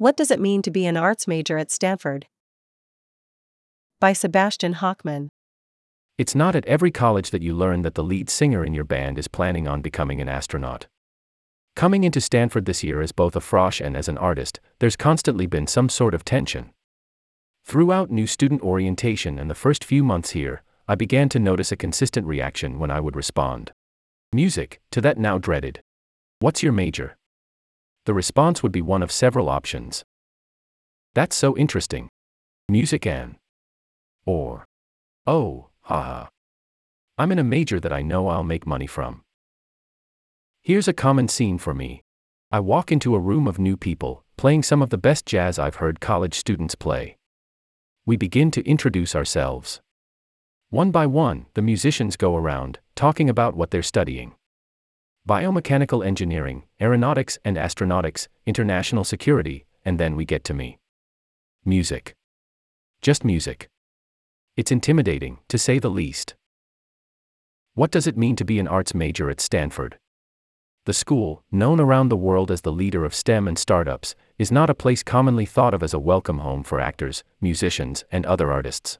What does it mean to be an arts major at Stanford? By Sebastian Hochman. It's not at every college that you learn that the lead singer in your band is planning on becoming an astronaut. Coming into Stanford this year as both a frosh and as an artist, there's constantly been some sort of tension. Throughout new student orientation and the first few months here, I began to notice a consistent reaction when I would respond. Music, to that now dreaded. What's your major? The response would be one of several options. That's so interesting. Music and. Or. Oh, haha. I'm in a major that I know I'll make money from. Here's a common scene for me. I walk into a room of new people, playing some of the best jazz I've heard college students play. We begin to introduce ourselves. One by one, the musicians go around, talking about what they're studying biomechanical engineering, aeronautics and astronautics, international security, and then we get to me. Music. Just music. It's intimidating, to say the least. What does it mean to be an arts major at Stanford? The school, known around the world as the leader of STEM and startups, is not a place commonly thought of as a welcome home for actors, musicians, and other artists.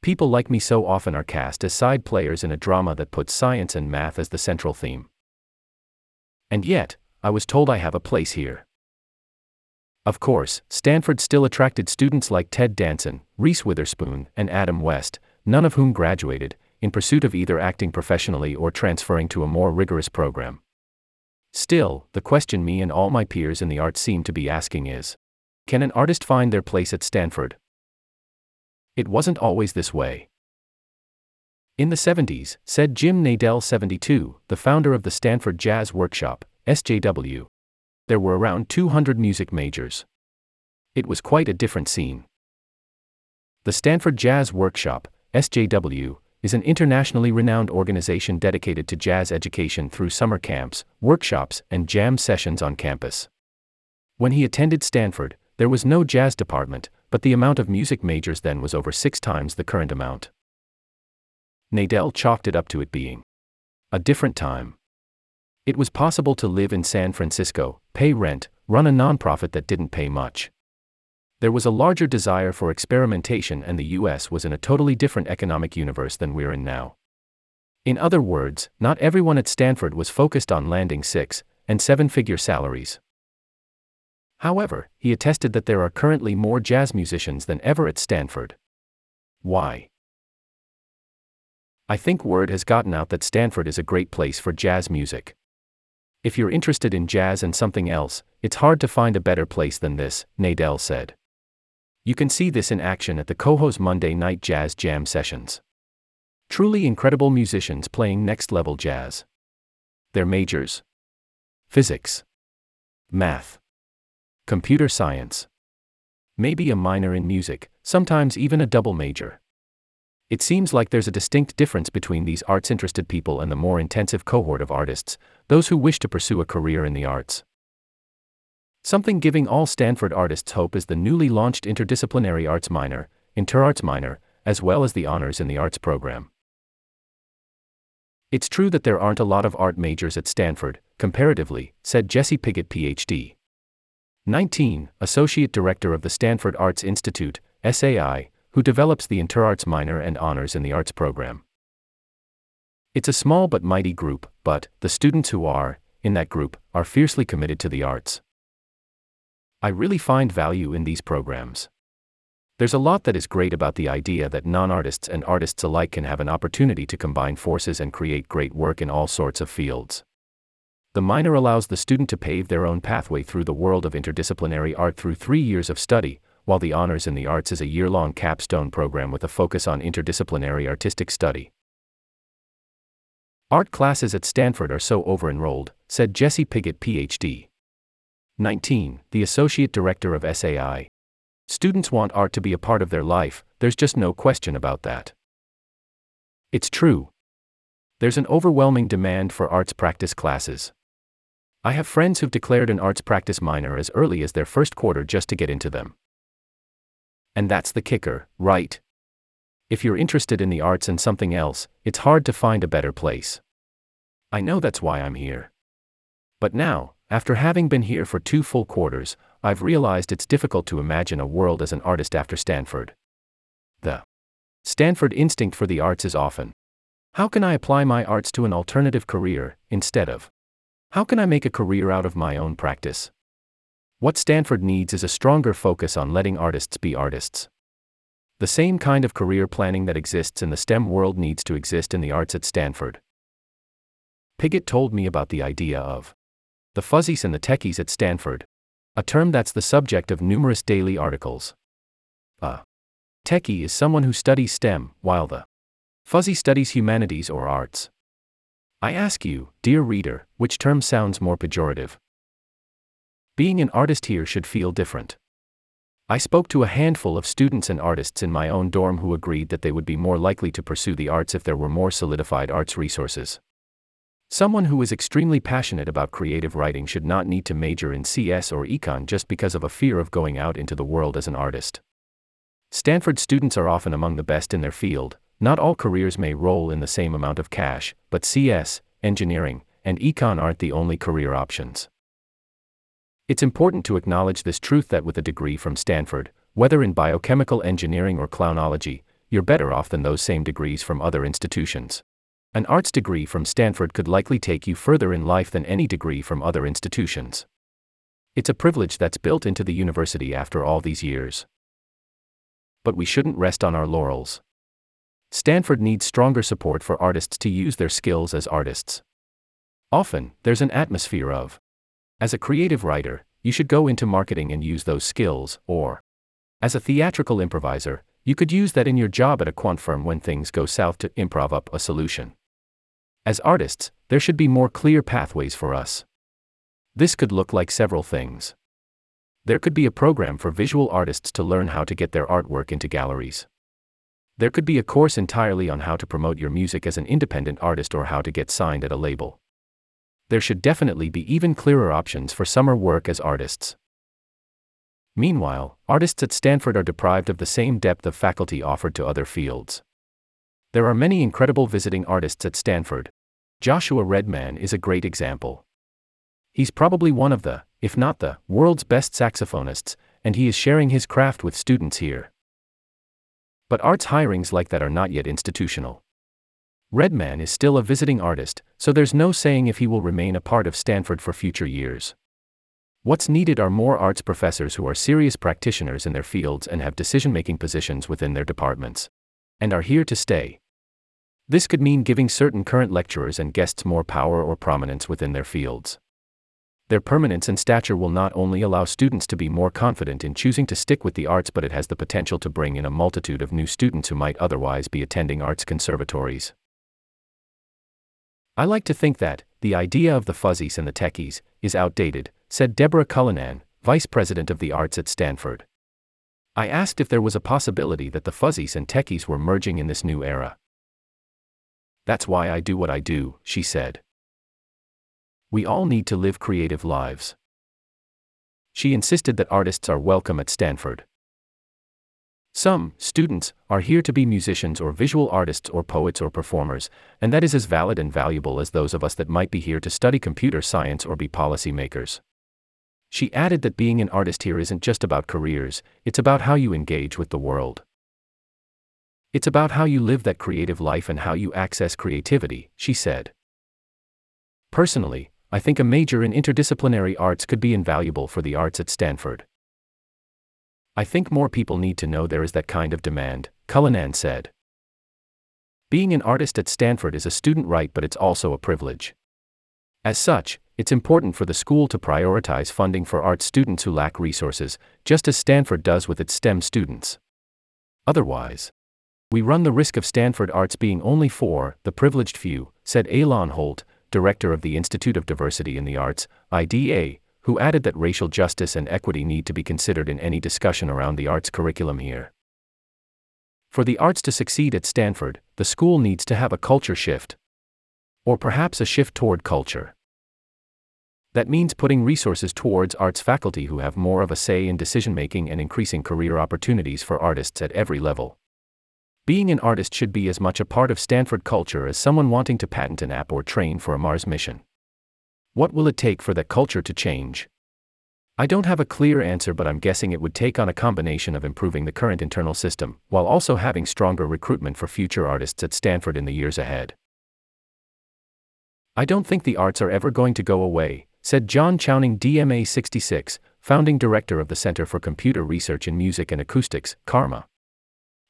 People like me so often are cast as side players in a drama that puts science and math as the central theme. And yet, I was told I have a place here. Of course, Stanford still attracted students like Ted Danson, Reese Witherspoon, and Adam West, none of whom graduated, in pursuit of either acting professionally or transferring to a more rigorous program. Still, the question me and all my peers in the arts seem to be asking is Can an artist find their place at Stanford? It wasn't always this way. In the 70s, said Jim Nadel 72, the founder of the Stanford Jazz Workshop, SJW, there were around 200 music majors. It was quite a different scene. The Stanford Jazz Workshop, SJW, is an internationally renowned organization dedicated to jazz education through summer camps, workshops, and jam sessions on campus. When he attended Stanford, there was no jazz department, but the amount of music majors then was over six times the current amount. Nadel chalked it up to it being a different time. It was possible to live in San Francisco, pay rent, run a nonprofit that didn't pay much. There was a larger desire for experimentation, and the US was in a totally different economic universe than we're in now. In other words, not everyone at Stanford was focused on landing six and seven figure salaries. However, he attested that there are currently more jazz musicians than ever at Stanford. Why? I think word has gotten out that Stanford is a great place for jazz music. If you're interested in jazz and something else, it's hard to find a better place than this, Nadel said. You can see this in action at the Coho's Monday Night Jazz Jam sessions. Truly incredible musicians playing next level jazz. Their majors physics, math, computer science, maybe a minor in music, sometimes even a double major. It seems like there's a distinct difference between these arts interested people and the more intensive cohort of artists, those who wish to pursue a career in the arts. Something giving all Stanford artists hope is the newly launched interdisciplinary arts minor, InterArts minor, as well as the honors in the arts program. It's true that there aren't a lot of art majors at Stanford, comparatively, said Jesse Piggott, PhD. 19, Associate Director of the Stanford Arts Institute, SAI, who develops the InterArts minor and honors in the arts program. It's a small but mighty group, but the students who are, in that group, are fiercely committed to the arts. I really find value in these programs. There's a lot that is great about the idea that non artists and artists alike can have an opportunity to combine forces and create great work in all sorts of fields. The minor allows the student to pave their own pathway through the world of interdisciplinary art through three years of study, while the Honors in the Arts is a year long capstone program with a focus on interdisciplinary artistic study. Art classes at Stanford are so over enrolled, said Jesse Piggott, PhD. 19. The Associate Director of SAI. Students want art to be a part of their life, there's just no question about that. It's true. There's an overwhelming demand for arts practice classes. I have friends who've declared an arts practice minor as early as their first quarter just to get into them. And that's the kicker, right? If you're interested in the arts and something else, it's hard to find a better place. I know that's why I'm here. But now, After having been here for two full quarters, I've realized it's difficult to imagine a world as an artist after Stanford. The Stanford instinct for the arts is often how can I apply my arts to an alternative career, instead of how can I make a career out of my own practice? What Stanford needs is a stronger focus on letting artists be artists. The same kind of career planning that exists in the STEM world needs to exist in the arts at Stanford. Piggott told me about the idea of the fuzzies and the techies at Stanford, a term that's the subject of numerous daily articles. A techie is someone who studies STEM, while the fuzzy studies humanities or arts. I ask you, dear reader, which term sounds more pejorative? Being an artist here should feel different. I spoke to a handful of students and artists in my own dorm who agreed that they would be more likely to pursue the arts if there were more solidified arts resources. Someone who is extremely passionate about creative writing should not need to major in CS or econ just because of a fear of going out into the world as an artist. Stanford students are often among the best in their field, not all careers may roll in the same amount of cash, but CS, engineering, and econ aren't the only career options. It's important to acknowledge this truth that with a degree from Stanford, whether in biochemical engineering or clownology, you're better off than those same degrees from other institutions. An arts degree from Stanford could likely take you further in life than any degree from other institutions. It's a privilege that's built into the university after all these years. But we shouldn't rest on our laurels. Stanford needs stronger support for artists to use their skills as artists. Often, there's an atmosphere of, as a creative writer, you should go into marketing and use those skills, or, as a theatrical improviser, you could use that in your job at a quant firm when things go south to improv up a solution. As artists, there should be more clear pathways for us. This could look like several things. There could be a program for visual artists to learn how to get their artwork into galleries. There could be a course entirely on how to promote your music as an independent artist or how to get signed at a label. There should definitely be even clearer options for summer work as artists. Meanwhile, artists at Stanford are deprived of the same depth of faculty offered to other fields. There are many incredible visiting artists at Stanford. Joshua Redman is a great example. He's probably one of the, if not the, world's best saxophonists, and he is sharing his craft with students here. But arts hirings like that are not yet institutional. Redman is still a visiting artist, so there's no saying if he will remain a part of Stanford for future years. What's needed are more arts professors who are serious practitioners in their fields and have decision making positions within their departments. And are here to stay. This could mean giving certain current lecturers and guests more power or prominence within their fields. Their permanence and stature will not only allow students to be more confident in choosing to stick with the arts, but it has the potential to bring in a multitude of new students who might otherwise be attending arts conservatories. I like to think that, the idea of the fuzzies and the techies, is outdated, said Deborah Cullinan, vice president of the arts at Stanford. I asked if there was a possibility that the fuzzies and techies were merging in this new era. That's why I do what I do, she said. We all need to live creative lives. She insisted that artists are welcome at Stanford. Some, students, are here to be musicians or visual artists or poets or performers, and that is as valid and valuable as those of us that might be here to study computer science or be policymakers. She added that being an artist here isn't just about careers, it's about how you engage with the world. It's about how you live that creative life and how you access creativity, she said. Personally, I think a major in interdisciplinary arts could be invaluable for the arts at Stanford. I think more people need to know there is that kind of demand, Cullinan said. Being an artist at Stanford is a student right, but it's also a privilege. As such, it's important for the school to prioritize funding for art students who lack resources, just as Stanford does with its STEM students. Otherwise, we run the risk of Stanford arts being only for the privileged few, said Eilon Holt, director of the Institute of Diversity in the Arts, IDA, who added that racial justice and equity need to be considered in any discussion around the arts curriculum here. For the arts to succeed at Stanford, the school needs to have a culture shift. Or perhaps a shift toward culture. That means putting resources towards arts faculty who have more of a say in decision making and increasing career opportunities for artists at every level. Being an artist should be as much a part of Stanford culture as someone wanting to patent an app or train for a Mars mission. What will it take for that culture to change? I don't have a clear answer, but I'm guessing it would take on a combination of improving the current internal system, while also having stronger recruitment for future artists at Stanford in the years ahead. I don't think the arts are ever going to go away, said John Chowning, DMA 66, founding director of the Center for Computer Research in Music and Acoustics, CCRMA.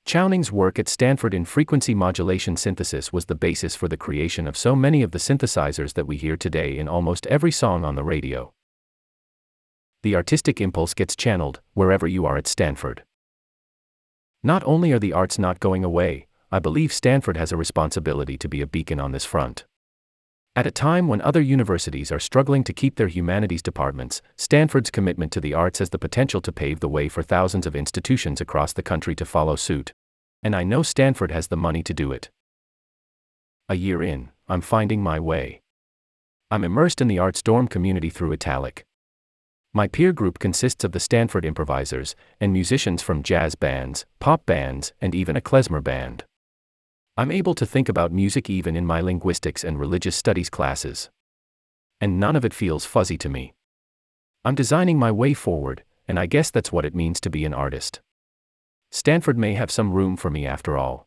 Chowning's work at Stanford in frequency modulation synthesis was the basis for the creation of so many of the synthesizers that we hear today in almost every song on the radio. The artistic impulse gets channeled wherever you are at Stanford. Not only are the arts not going away, I believe Stanford has a responsibility to be a beacon on this front. At a time when other universities are struggling to keep their humanities departments, Stanford's commitment to the arts has the potential to pave the way for thousands of institutions across the country to follow suit. And I know Stanford has the money to do it. A year in, I'm finding my way. I'm immersed in the arts dorm community through Italic. My peer group consists of the Stanford improvisers and musicians from jazz bands, pop bands, and even a klezmer band. I'm able to think about music even in my linguistics and religious studies classes. And none of it feels fuzzy to me. I'm designing my way forward, and I guess that's what it means to be an artist. Stanford may have some room for me after all.